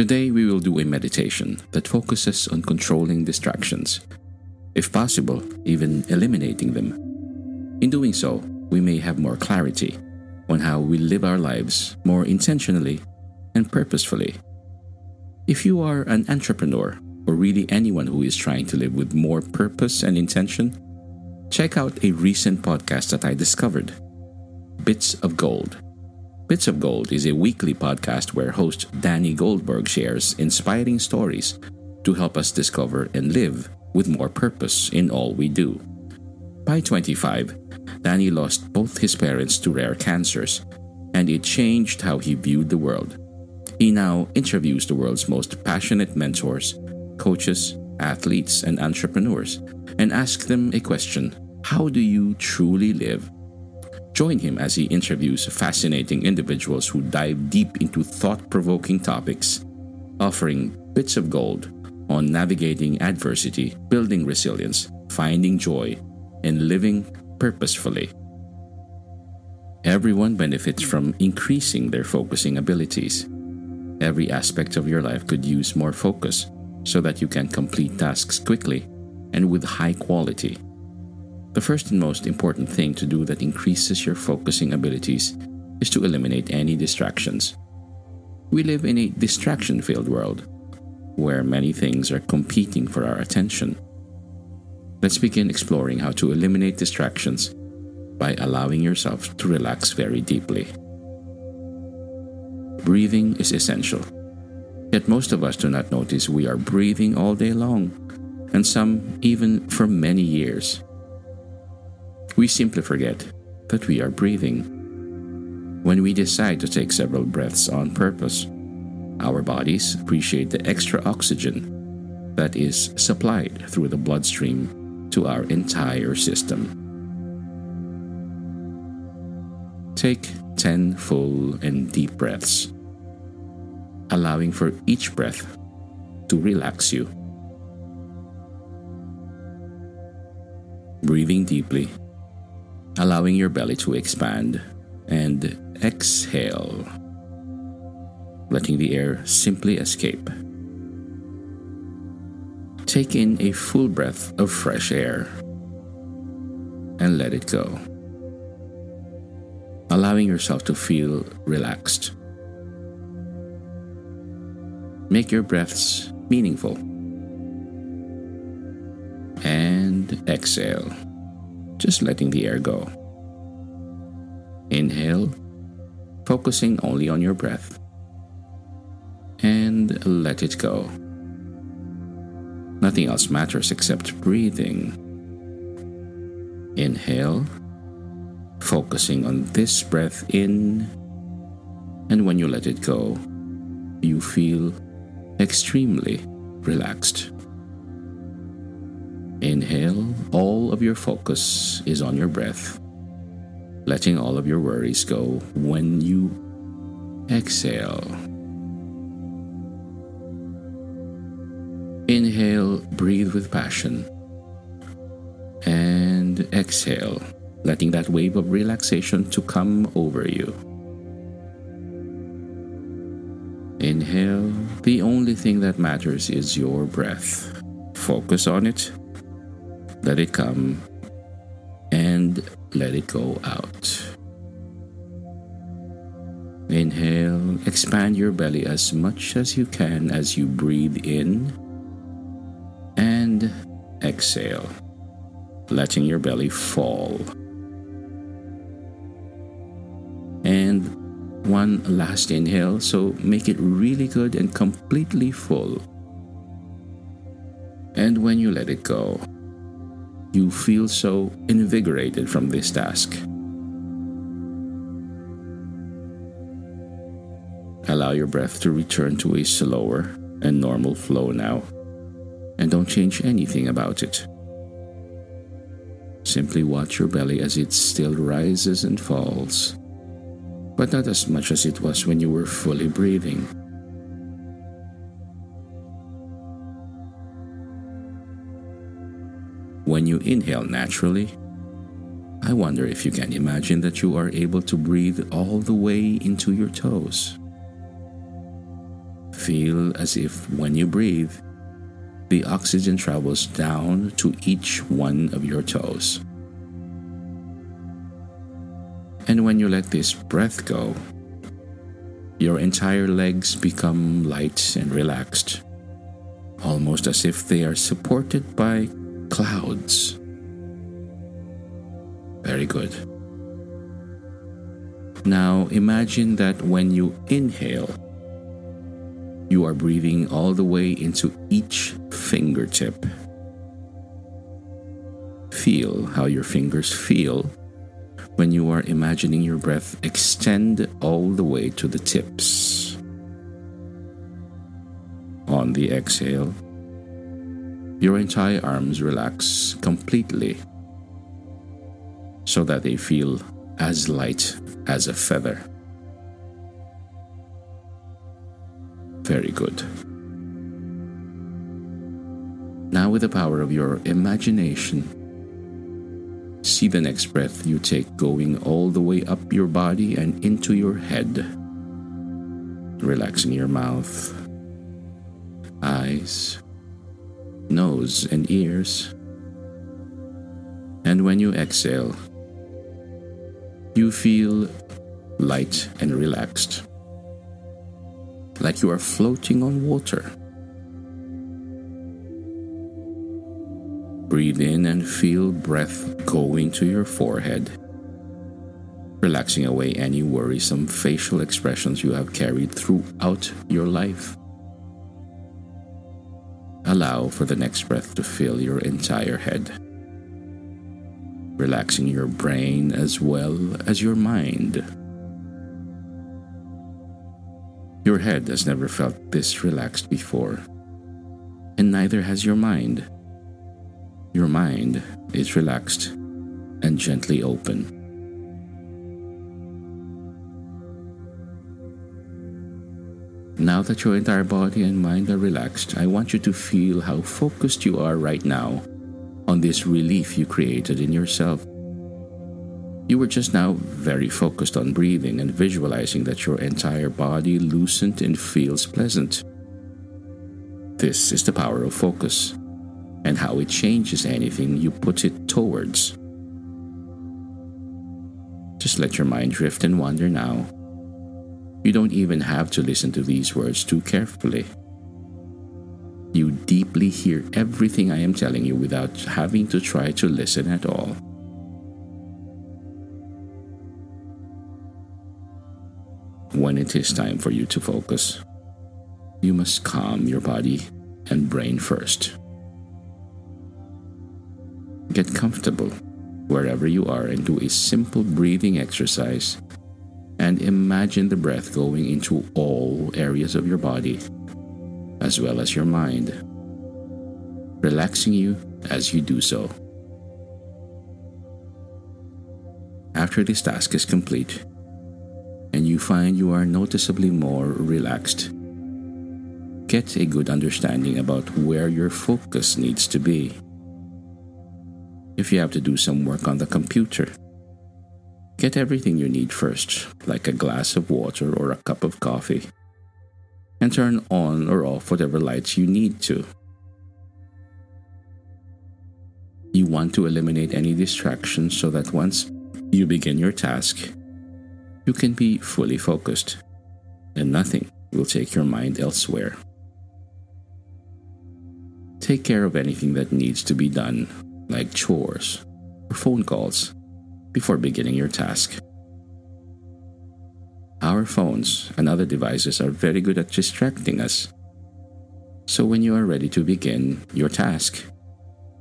Today, we will do a meditation that focuses on controlling distractions, if possible, even eliminating them. In doing so, we may have more clarity on how we live our lives more intentionally and purposefully. If you are an entrepreneur, or really anyone who is trying to live with more purpose and intention, check out a recent podcast that I discovered Bits of Gold Bits of Gold is a weekly podcast where host Danny Goldberg shares inspiring stories to help us discover and live with more purpose in all we do. By 25, Danny lost both his parents to rare cancers, and it changed how he viewed the world. He now interviews the world's most passionate mentors, coaches, athletes, and entrepreneurs and asks them a question How do you truly live? Join him as he interviews fascinating individuals who dive deep into thought provoking topics, offering bits of gold on navigating adversity, building resilience, finding joy, and living purposefully. Everyone benefits from increasing their focusing abilities. Every aspect of your life could use more focus so that you can complete tasks quickly and with high quality. The first and most important thing to do that increases your focusing abilities is to eliminate any distractions. We live in a distraction filled world where many things are competing for our attention. Let's begin exploring how to eliminate distractions by allowing yourself to relax very deeply. Breathing is essential. Yet most of us do not notice we are breathing all day long, and some even for many years we simply forget that we are breathing. When we decide to take several breaths on purpose, our bodies appreciate the extra oxygen that is supplied through the bloodstream to our entire system. Take 10 full and deep breaths, allowing for each breath to relax you. Breathing deeply allowing your belly to expand, and exhale, letting the air simply escape. Take in a full breath of fresh air and let it go, allowing yourself to feel relaxed. Make your breaths meaningful and exhale just letting the air go. Inhale, focusing only on your breath. And let it go. Nothing else matters except breathing. Inhale, focusing on this breath in, and when you let it go, you feel extremely relaxed. Inhale, all of your focus is on your breath, letting all of your worries go when you exhale. Inhale, breathe with passion. And exhale, letting that wave of relaxation to come over you. Inhale, the only thing that matters is your breath. Focus on it let it come, and let it go out. Inhale, expand your belly as much as you can as you breathe in, and exhale, letting your belly fall. And one last inhale, so make it really good and completely full. And when you let it go, you feel so invigorated from this task. Allow your breath to return to a slower and normal flow now, and don't change anything about it. Simply watch your belly as it still rises and falls, but not as much as it was when you were fully breathing. You inhale naturally, I wonder if you can imagine that you are able to breathe all the way into your toes. Feel as if when you breathe, the oxygen travels down to each one of your toes. And when you let this breath go, your entire legs become light and relaxed, almost as if they are supported by clouds. Very good. Now imagine that when you inhale, you are breathing all the way into each fingertip. Feel how your fingers feel when you are imagining your breath extend all the way to the tips. On the exhale, your entire arms relax completely so that they feel as light as a feather. Very good. Now, with the power of your imagination, see the next breath you take going all the way up your body and into your head, relaxing your mouth, eyes, nose, and ears. And when you exhale, you feel light and relaxed, like you are floating on water. Breathe in and feel breath going to your forehead, relaxing away any worrisome facial expressions you have carried throughout your life. Allow for the next breath to fill your entire head, relaxing your brain as well as your mind. Your head has never felt this relaxed before, and neither has your mind. Your mind is relaxed and gently open. Now that your entire body and mind are relaxed, I want you to feel how focused you are right now on this relief you created in yourself. You were just now very focused on breathing and visualizing that your entire body loosened and feels pleasant. This is the power of focus and how it changes anything you put it towards. Just let your mind drift and wander now you don't even have to listen to these words too carefully. You deeply hear everything I am telling you without having to try to listen at all. when it is time for you to focus. You must calm your body and brain first. Get comfortable wherever you are and do a simple breathing exercise and imagine the breath going into all areas of your body as well as your mind, relaxing you as you do so. After this task is complete, and you find you are noticeably more relaxed, get a good understanding about where your focus needs to be. If you have to do some work on the computer, get everything you need first, like a glass of water or a cup of coffee, and turn on or off whatever lights you need to. You want to eliminate any distractions so that once you begin your task, you can be fully focused and nothing will take your mind elsewhere. Take care of anything that needs to be done, like chores or phone calls, before beginning your task. Our phones and other devices are very good at distracting us. So when you are ready to begin your task,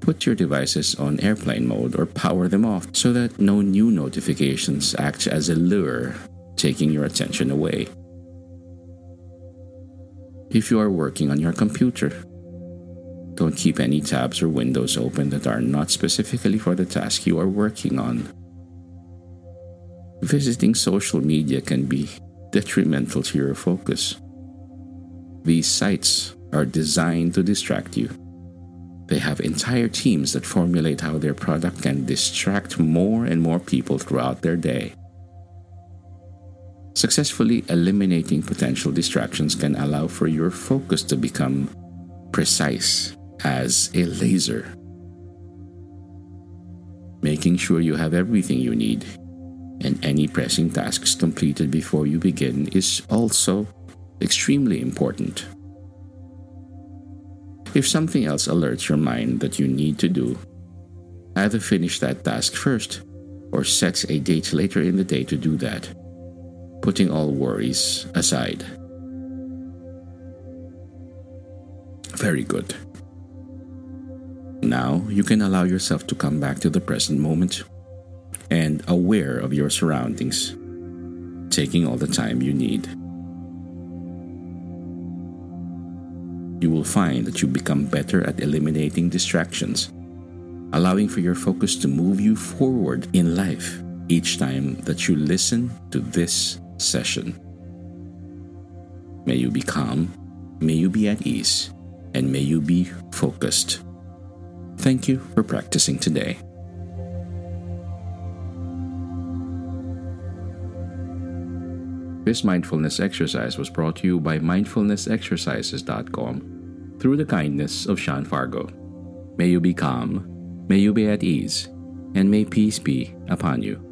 put your devices on airplane mode or power them off so that no new notifications act as a lure, taking your attention away. If you are working on your computer, don't keep any tabs or windows open that are not specifically for the task you are working on. Visiting social media can be detrimental to your focus. These sites are designed to distract you they have entire teams that formulate how their product can distract more and more people throughout their day. Successfully eliminating potential distractions can allow for your focus to become precise as a laser. Making sure you have everything you need and any pressing tasks completed before you begin is also extremely important. If something else alerts your mind that you need to do, either finish that task first or set a date later in the day to do that, putting all worries aside. Very good. Now you can allow yourself to come back to the present moment and aware of your surroundings, taking all the time you need. you will find that you become better at eliminating distractions, allowing for your focus to move you forward in life each time that you listen to this session. May you be calm, may you be at ease, and may you be focused. Thank you for practicing today. This mindfulness exercise was brought to you by mindfulnessexercises.com through the kindness of Sean Fargo. May you be calm, may you be at ease, and may peace be upon you.